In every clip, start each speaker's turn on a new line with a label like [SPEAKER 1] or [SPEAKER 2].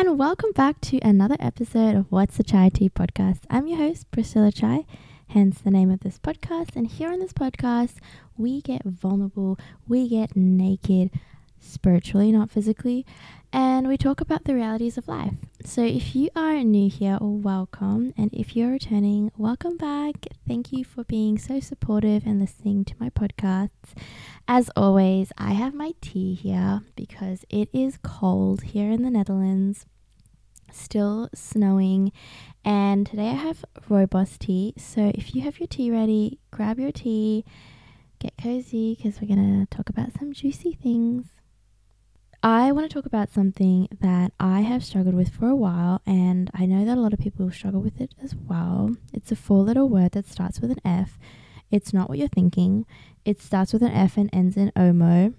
[SPEAKER 1] and welcome back to another episode of What's the Chai Tea podcast. I'm your host, Priscilla Chai, hence the name of this podcast. And here on this podcast, we get vulnerable, we get naked, spiritually, not physically, and we talk about the realities of life. So if you are new here, welcome. And if you're returning, welcome back. Thank you for being so supportive and listening to my podcasts. As always, I have my tea here because it is cold here in the Netherlands, still snowing. And today I have rooibos tea. So if you have your tea ready, grab your tea, get cozy because we're going to talk about some juicy things. I want to talk about something that I have struggled with for a while, and I know that a lot of people struggle with it as well. It's a four letter word that starts with an F. It's not what you're thinking. It starts with an F and ends in OMO.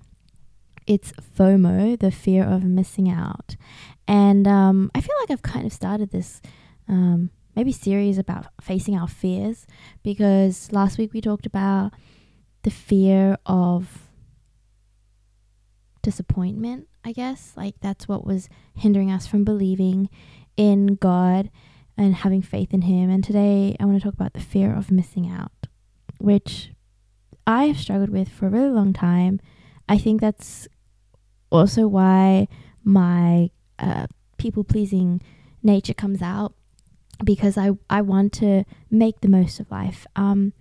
[SPEAKER 1] It's FOMO, the fear of missing out. And um, I feel like I've kind of started this um, maybe series about facing our fears because last week we talked about the fear of disappointment, I guess. Like that's what was hindering us from believing in God and having faith in Him. And today I want to talk about the fear of missing out, which I have struggled with for a really long time. I think that's also why my uh, people pleasing nature comes out because I, I want to make the most of life. Um,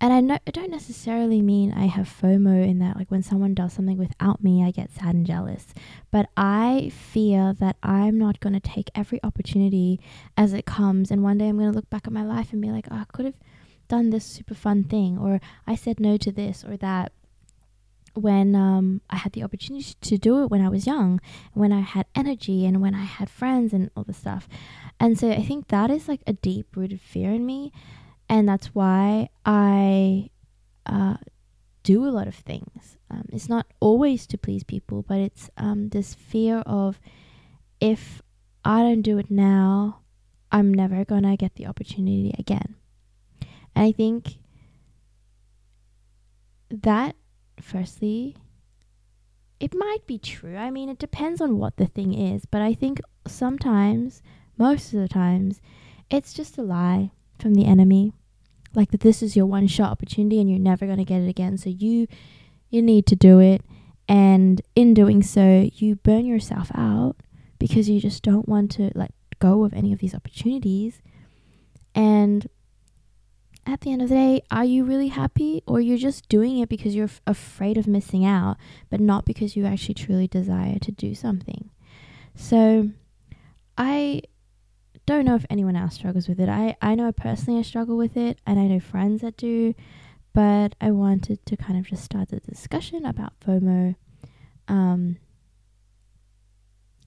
[SPEAKER 1] and I, know, I don't necessarily mean I have FOMO in that, like when someone does something without me, I get sad and jealous. But I fear that I'm not going to take every opportunity as it comes. And one day I'm going to look back at my life and be like, oh, I could have done this super fun thing, or I said no to this or that when um, I had the opportunity to do it when I was young, when I had energy and when I had friends and all this stuff. And so I think that is like a deep rooted fear in me and that's why I uh, do a lot of things. Um, it's not always to please people, but it's um, this fear of if I don't do it now, I'm never gonna get the opportunity again. And I think that, firstly, it might be true. I mean, it depends on what the thing is, but I think sometimes, most of the times, it's just a lie from the enemy like that this is your one shot opportunity and you're never going to get it again. So you you need to do it. And in doing so you burn yourself out because you just don't want to let go of any of these opportunities. And at the end of the day are you really happy or you're just doing it because you're f- afraid of missing out but not because you actually truly desire to do something? So i don't know if anyone else struggles with it. I, I know personally I struggle with it, and I know friends that do, but I wanted to kind of just start the discussion about FOMO, um,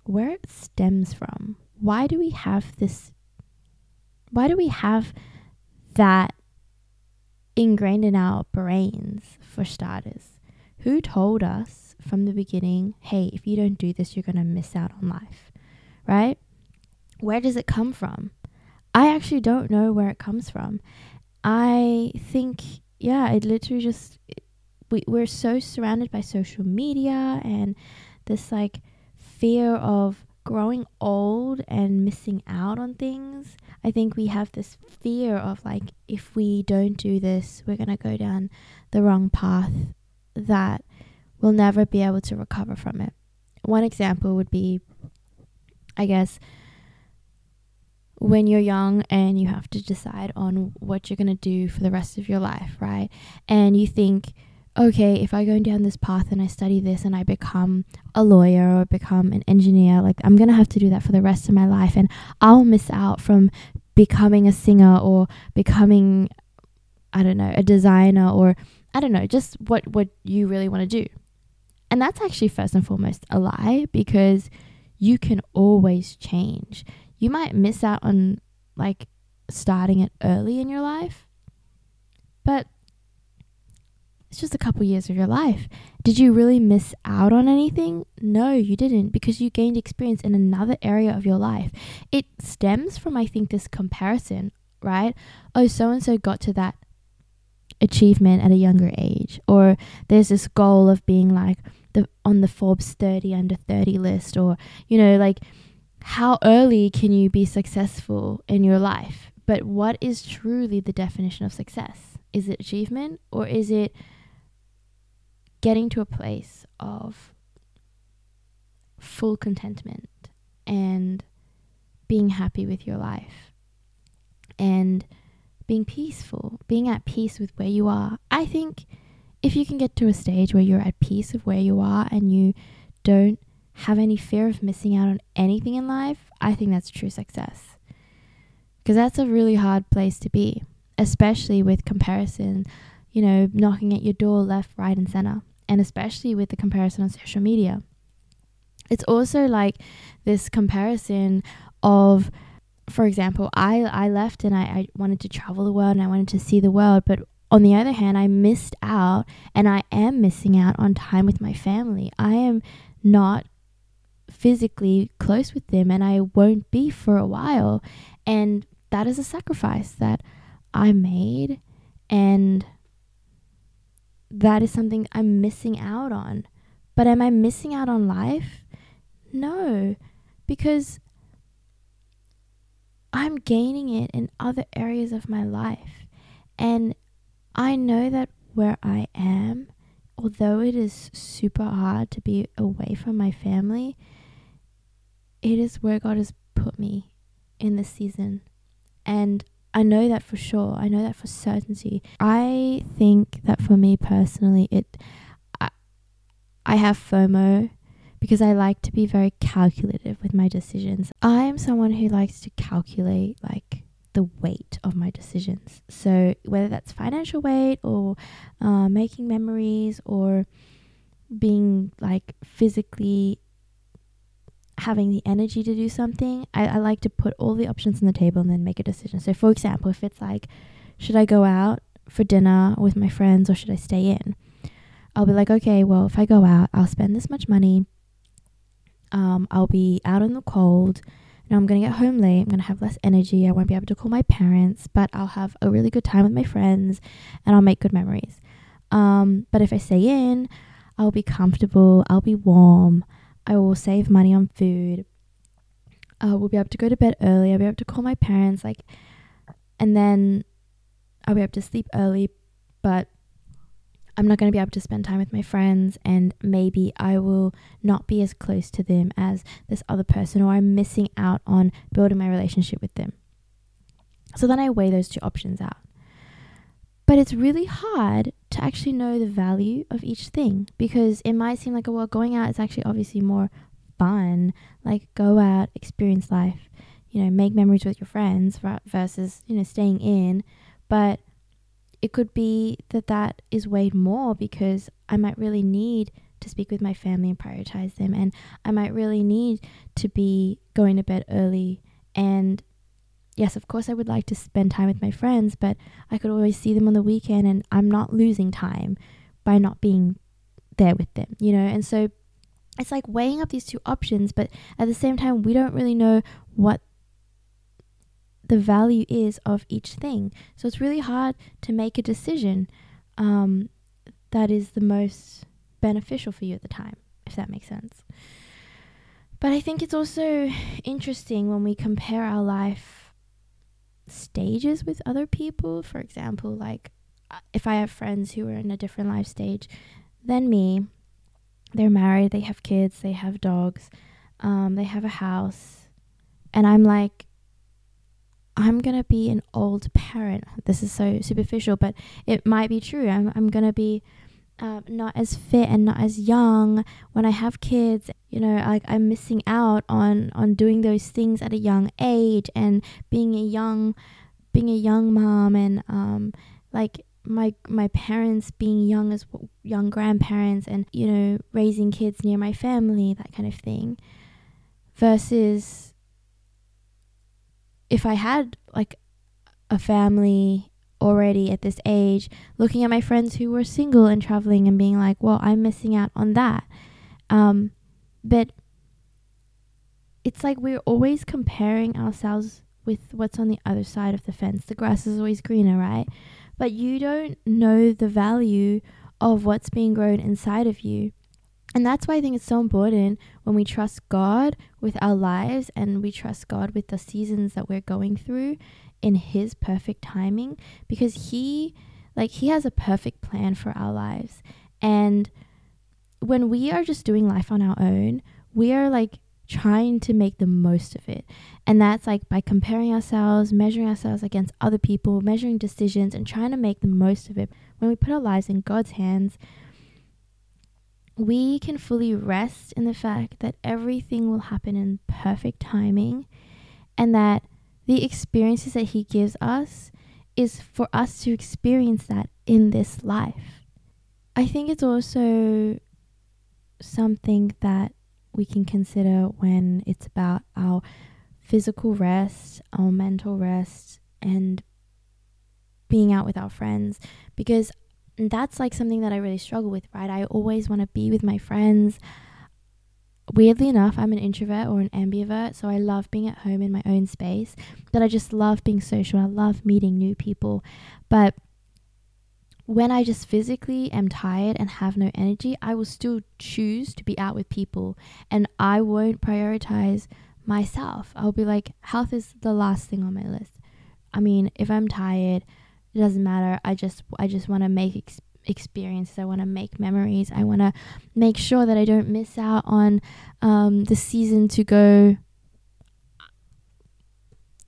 [SPEAKER 1] where it stems from. Why do we have this? Why do we have that ingrained in our brains, for starters? Who told us from the beginning, hey, if you don't do this, you're going to miss out on life, right? Where does it come from? I actually don't know where it comes from. I think, yeah, it literally just, we, we're so surrounded by social media and this like fear of growing old and missing out on things. I think we have this fear of like, if we don't do this, we're going to go down the wrong path that we'll never be able to recover from it. One example would be, I guess, when you're young and you have to decide on what you're going to do for the rest of your life, right? And you think, okay, if I go down this path and I study this and I become a lawyer or become an engineer, like I'm going to have to do that for the rest of my life and I'll miss out from becoming a singer or becoming I don't know, a designer or I don't know, just what what you really want to do. And that's actually first and foremost a lie because you can always change you might miss out on like starting it early in your life, but it's just a couple years of your life. Did you really miss out on anything? No, you didn't because you gained experience in another area of your life. It stems from, I think, this comparison, right? Oh, so and so got to that achievement at a younger age, or there's this goal of being like the on the Forbes 30 under 30 list, or you know, like how early can you be successful in your life? But what is truly the definition of success? Is it achievement or is it getting to a place of full contentment and being happy with your life and being peaceful, being at peace with where you are? I think if you can get to a stage where you're at peace with where you are and you don't have any fear of missing out on anything in life, I think that's true success. Because that's a really hard place to be, especially with comparison, you know, knocking at your door left, right, and center, and especially with the comparison on social media. It's also like this comparison of, for example, I, I left and I, I wanted to travel the world and I wanted to see the world, but on the other hand, I missed out and I am missing out on time with my family. I am not physically close with them and I won't be for a while. And that is a sacrifice that I made and that is something I'm missing out on. But am I missing out on life? No, because I'm gaining it in other areas of my life. And I know that where I am, although it is super hard to be away from my family, it is where God has put me in this season. And I know that for sure. I know that for certainty. I think that for me personally, it I, I have FOMO because I like to be very calculative with my decisions. I am someone who likes to calculate like the weight of my decisions. So whether that's financial weight or uh, making memories or being like physically having the energy to do something, I, I like to put all the options on the table and then make a decision. So, for example, if it's like, should I go out for dinner with my friends or should I stay in? I'll be like, okay, well, if I go out, I'll spend this much money. Um, I'll be out in the cold. Know, I'm going to get home late. I'm going to have less energy. I won't be able to call my parents, but I'll have a really good time with my friends and I'll make good memories. Um, but if I stay in, I'll be comfortable. I'll be warm. I will save money on food. Uh, we'll be able to go to bed early. I'll be able to call my parents, like, and then I'll be able to sleep early, but I'm not going to be able to spend time with my friends, and maybe I will not be as close to them as this other person, or I'm missing out on building my relationship with them. So then I weigh those two options out. But it's really hard to actually know the value of each thing because it might seem like, well, going out is actually obviously more fun. Like, go out, experience life, you know, make memories with your friends versus, you know, staying in. But it could be that that is weighed more because I might really need to speak with my family and prioritize them. And I might really need to be going to bed early and yes, of course, I would like to spend time with my friends, but I could always see them on the weekend and I'm not losing time by not being there with them, you know? And so it's like weighing up these two options, but at the same time, we don't really know what the value is of each thing. So it's really hard to make a decision um, that is the most beneficial for you at the time, if that makes sense. But I think it's also interesting when we compare our life stages with other people. For example, like uh, if I have friends who are in a different life stage than me, they're married, they have kids, they have dogs, um, they have a house, and I'm like, I'm gonna be an old parent. This is so superficial, but it might be true. I'm I'm gonna be uh, not as fit and not as young when I have kids. You know, like I'm missing out on on doing those things at a young age and being a young being a young mom and um like my my parents being young as young grandparents and you know raising kids near my family that kind of thing versus if I had like a family already at this age, looking at my friends who were single and traveling and being like, well, I'm missing out on that. Um, but it's like we're always comparing ourselves with what's on the other side of the fence. The grass is always greener, right? But you don't know the value of what's being grown inside of you. And that's why I think it's so important when we trust God with our lives and we trust God with the seasons that we're going through in His perfect timing because He, like, He has a perfect plan for our lives. And when we are just doing life on our own, we are like trying to make the most of it. And that's like by comparing ourselves, measuring ourselves against other people, measuring decisions, and trying to make the most of it. When we put our lives in God's hands, we can fully rest in the fact that everything will happen in perfect timing and that the experiences that He gives us is for us to experience that in this life. I think it's also something that we can consider when it's about our physical rest, our mental rest, and being out with our friends because that's like something that I really struggle with, right? I always want to be with my friends. Weirdly enough, I'm an introvert or an ambivert, so I love being at home in my own space, but I just love being social. I love meeting new people. But when I just physically am tired and have no energy, I will still choose to be out with people and I won't prioritize myself. I'll be like, health is the last thing on my list. I mean, if I'm tired, it doesn't matter. I just I just want to make ex- experiences. I want to make memories. I want to make sure that I don't miss out on um, the season to go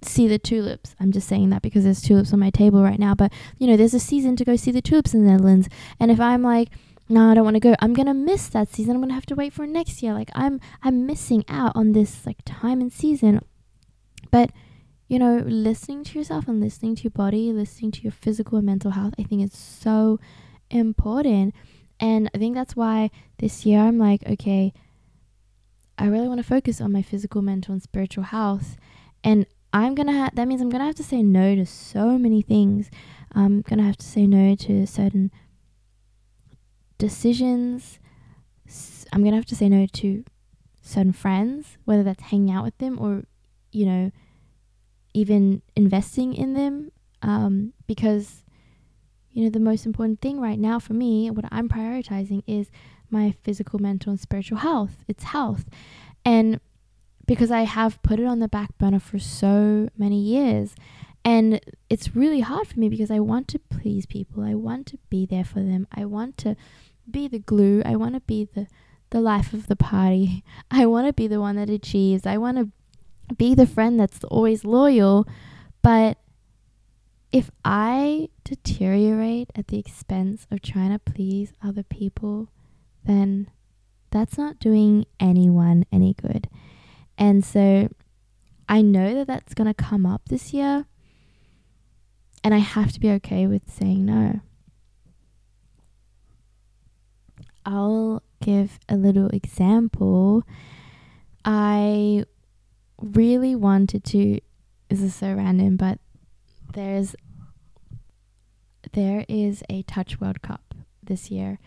[SPEAKER 1] see the tulips. I'm just saying that because there's tulips on my table right now. But you know, there's a season to go see the tulips in the Netherlands. And if I'm like, no, I don't want to go, I'm gonna miss that season. I'm gonna have to wait for next year. Like I'm I'm missing out on this like time and season. But you know, listening to yourself and listening to your body, listening to your physical and mental health, I think it's so important. And I think that's why this year I'm like, okay, I really want to focus on my physical, mental, and spiritual health. And I'm gonna have that means I'm gonna have to say no to so many things. I'm gonna have to say no to certain decisions. I'm gonna have to say no to certain friends, whether that's hanging out with them or, you know, even investing in them. Um, because, you know, the most important thing right now for me, what I'm prioritizing is my physical, mental, and spiritual health. It's health. And because I have put it on the back burner for so many years. And it's really hard for me because I want to please people. I want to be there for them. I want to be the glue. I want to be the the life of the party. I want to be the one that achieves. I want to be the friend that's always loyal. But if I deteriorate at the expense of trying to please other people, then that's not doing anyone any good. And so I know that that's going to come up this year. And I have to be okay with saying no. I'll give a little example. I really wanted to this is so random, but there's there is a touch World Cup this year.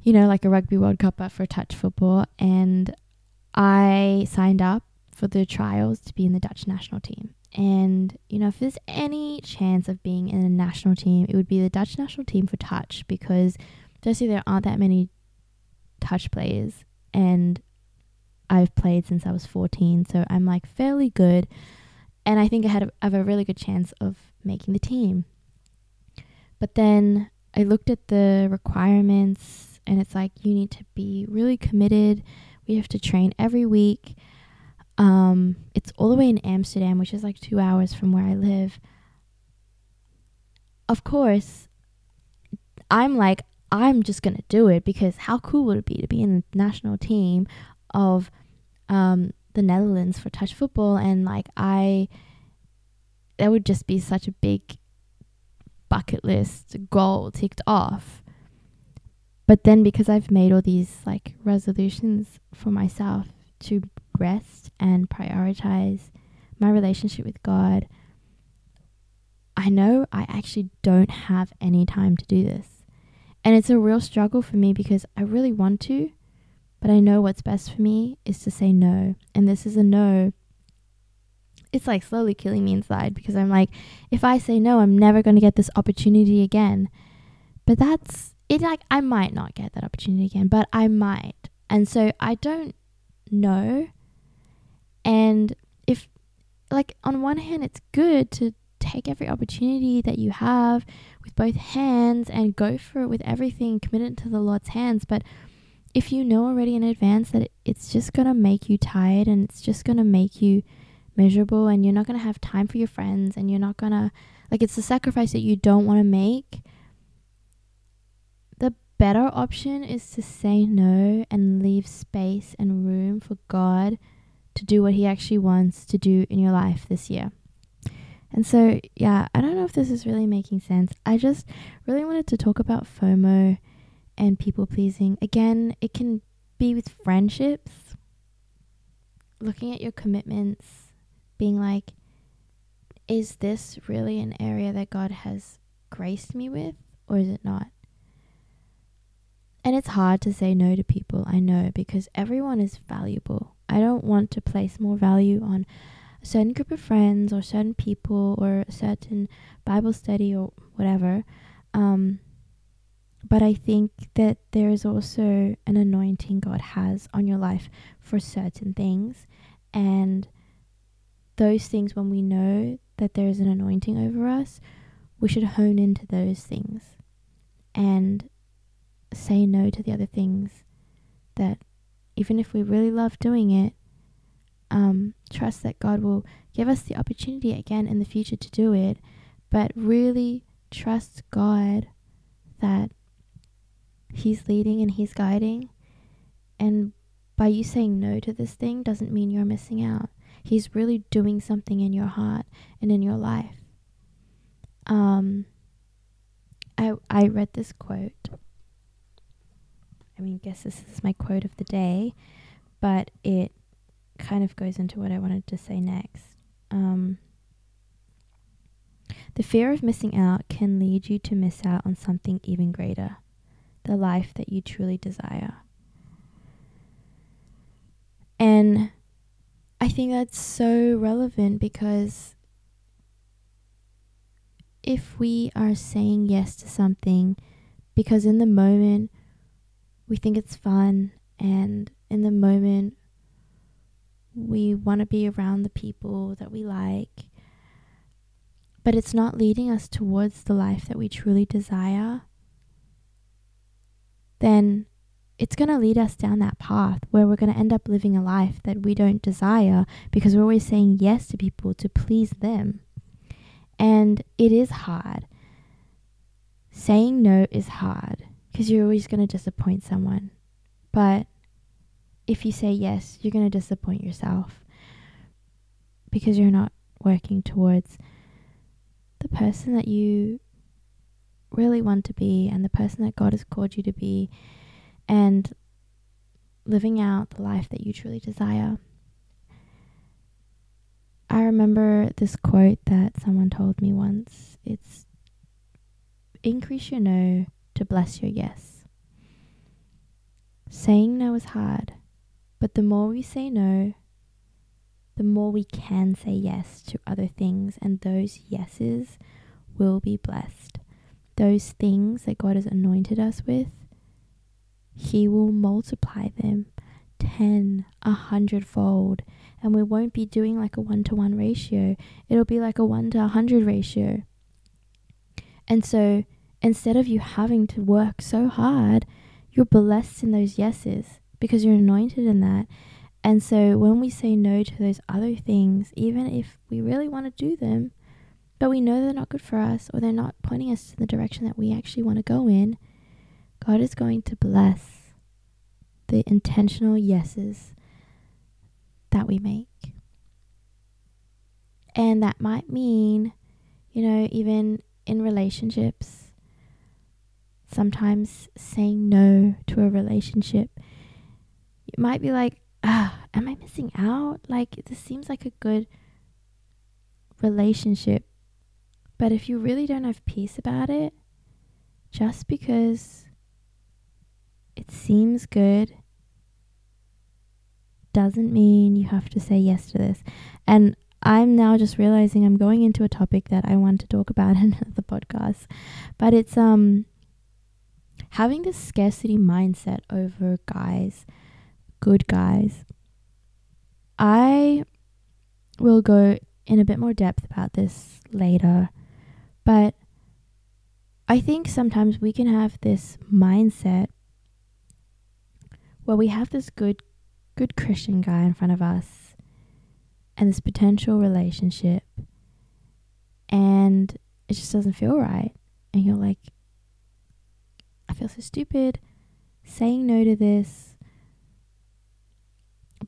[SPEAKER 1] You know, like a rugby World Cup but for touch football and I signed up for the trials to be in the Dutch national team. And, you know, if there's any chance of being in a national team, it would be the Dutch national team for touch because, firstly, there aren't that many touch players. And I've played since I was 14, so I'm like fairly good. And I think I had a, have a really good chance of making the team. But then I looked at the requirements, and it's like you need to be really committed we have to train every week. Um, it's all the way in Amsterdam, which is like two hours from where I live. Of course, I'm like, I'm just gonna do it because how cool would it be to be in the national team of um, the Netherlands for touch football? And like, I, that would just be such a big bucket list goal ticked off. But then because I've made all these like resolutions for myself to rest and prioritize my relationship with God, I know I actually don't have any time to do this. And it's a real struggle for me because I really want to, but I know what's best for me is to say no. And this is a no. It's like slowly killing me inside because I'm like, if I say no, I'm never going to get this opportunity again. But that's it like I might not get that opportunity again, but I might. And so I don't know. And if like on one hand it's good to take every opportunity that you have with both hands and go for it with everything committed to the Lord's hands, but if you know already in advance that it's just going to make you tired and it's just going to make you miserable and you're not going to have time for your friends and you're not going to like it's a sacrifice that you don't want to make the better option is to say no and leave space and room for God to do what he actually wants to do in your life this year. And so, yeah, I don't know if this is really making sense. I just really wanted to talk about FOMO and people pleasing. Again, it can be with friendships, looking at your commitments, being like, is this really an area that God has graced me with, or is it not? And it's hard to say no to people, I know, because everyone is valuable. I don't want to place more value on a certain group of friends or certain people or a certain Bible study or whatever. Um, but I think that there is also an anointing God has on your life for certain things. And those things, when we know that there is an anointing over us, we should hone into those things and say no to the other things that, even if we really love doing it, um, trust that God will give us the opportunity again in the future to do it, but really trust God that He's leading and He's guiding. And by you saying no to this thing doesn't mean you're missing out. He's really doing something in your heart and in your life. Um, I I read this quote. I mean, guess this is my quote of the day, but it kind of goes into what I wanted to say next. Um, the fear of missing out can lead you to miss out on something even greater the life that you truly desire. And I think that's so relevant because if we are saying yes to something because in the moment we think it's fun and in the moment we want to be around the people that we like, but it's not leading us towards the life that we truly desire, then it's going to lead us down that path where we're going to end up living a life that we don't desire because we're always saying yes to people to please them. And it is hard. Saying no is hard because you're always going to disappoint someone. But if you say yes, you're going to disappoint yourself because you're not working towards the person that you really want to be and the person that God has called you to be and living out the life that you truly desire. I remember this quote that someone told me once. It's increase your no to bless your yes. Saying no is hard, but the more we say no, the more we can say yes to other things, and those yeses will be blessed. Those things that God has anointed us with, He will multiply them ten, a hundredfold. And we won't be doing like a one to one ratio, it'll be like a one to a hundred ratio. And so instead of you having to work so hard, you're blessed in those yeses because you're anointed in that. And so when we say no to those other things, even if we really want to do them, but we know they're not good for us or they're not pointing us in the direction that we actually want to go in, God is going to bless the intentional yeses that we make. And that might mean, you know, even in relationships, sometimes saying no to a relationship it might be like, ah, am I missing out? Like, this seems like a good relationship. But if you really don't have peace about it, just because it seems good doesn't mean you have to say yes to this. And I'm now just realizing I'm going into a topic that I want to talk about in the podcast. But it's um having this scarcity mindset over guys, good guys. I will go in a bit more depth about this later, but I think sometimes we can have this mindset where we have this good good Christian guy in front of us and this potential relationship and it just doesn't feel right. And you're like I feel so stupid saying no to this.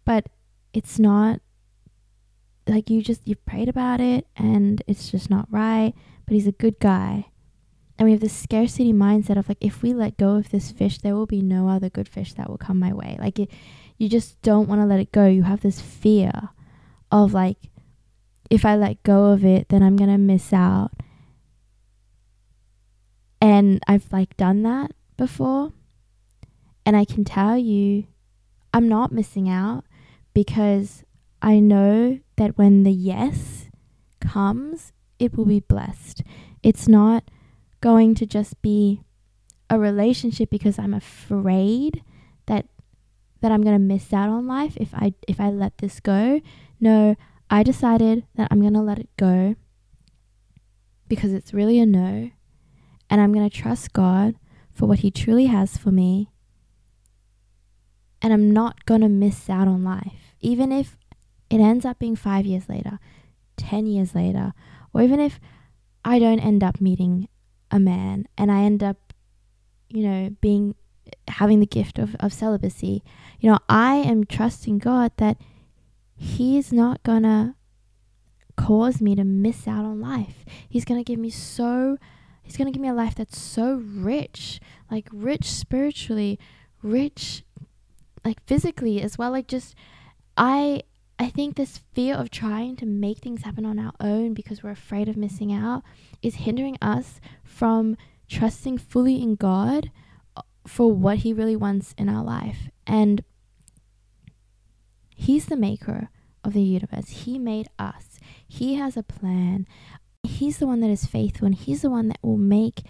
[SPEAKER 1] But it's not like you just you've prayed about it and it's just not right but he's a good guy. And we have this scarcity mindset of like if we let go of this fish there will be no other good fish that will come my way. Like it, you just don't want to let it go. You have this fear of like if i let go of it then i'm going to miss out. And i've like done that before. And i can tell you i'm not missing out because i know that when the yes comes it will be blessed it's not going to just be a relationship because I'm afraid that that I'm going to miss out on life if I if I let this go. No, I decided that I'm going to let it go because it's really a no and I'm going to trust God for what he truly has for me. And I'm not going to miss out on life even if it ends up being 5 years later, 10 years later, or even if I don't end up meeting a man and I end up, you know, being having the gift of, of celibacy, you know, I am trusting God that He's not gonna cause me to miss out on life. He's gonna give me so He's gonna give me a life that's so rich, like rich spiritually, rich like physically as well. Like just I I think this fear of trying to make things happen on our own because we're afraid of missing out is hindering us from trusting fully in God uh, for what He really wants in our life. And He's the maker of the universe, He made us, He has a plan. He's the one that is faithful, and He's the one that will make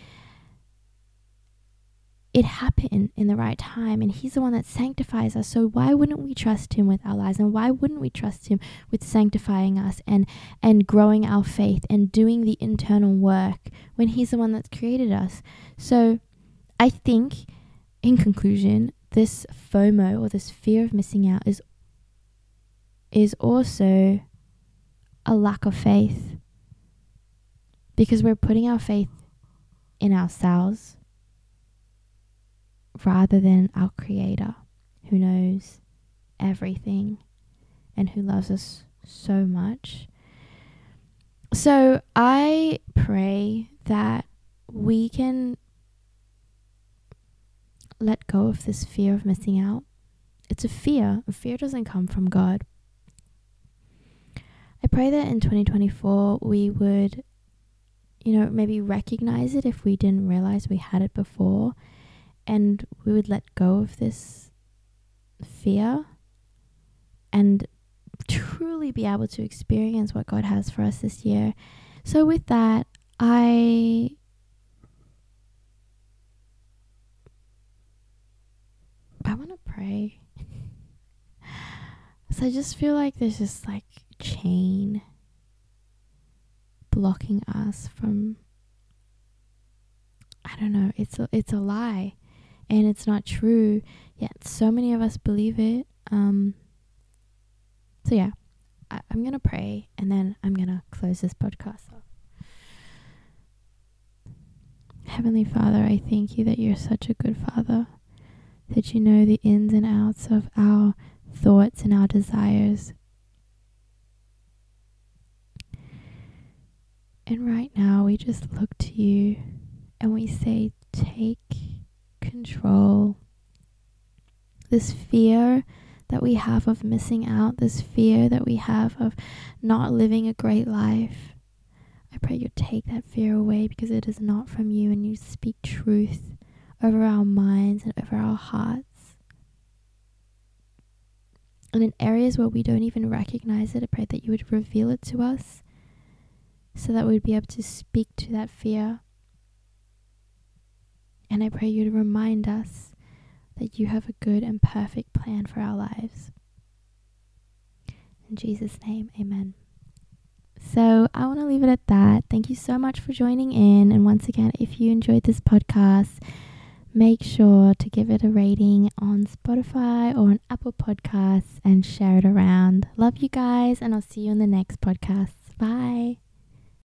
[SPEAKER 1] it happen in the right time and he's the one that sanctifies us. So why wouldn't we trust him with our lives? And why wouldn't we trust him with sanctifying us and and growing our faith and doing the internal work when he's the one that's created us? So i think in conclusion this fomo or this fear of missing out is is also a lack of faith. Because we're putting our faith in ourselves rather than our Creator who knows everything and who loves us so much. So I pray that we can let go of this fear of missing out. It's a fear. A fear doesn't come from God. I pray that in 2024 we would, you know, maybe recognize it if we didn't realize we had it before and we would let go of this fear and truly be able to experience what God has for us this year. So, with that, I I want to pray. so I just feel like there's this like chain blocking us from I don't know, it's a, it's a lie and it's not true yet so many of us believe it um so yeah I, i'm gonna pray and then i'm gonna close this podcast off. Heavenly father i thank you that you're such a good father that you know the ins and outs of our thoughts and our desires. And right now we just look to you and we say take control. This fear that we have of missing out, this fear that we have of not living a great life. I pray you take that fear away because it is not from you and you speak truth over our minds and over our hearts. And in areas where we don't even recognize it, I pray that you would reveal it to us so that we'd be able to speak to that fear And I pray you to remind us that you have a good and perfect plan for our lives. In Jesus' name, amen. So I want to leave it at that. Thank you so much for joining in. And once again, if you enjoyed this podcast, make sure to give it a rating on Spotify or on Apple Podcasts and share it around. Love you guys, and I'll see you in the next podcast. Bye.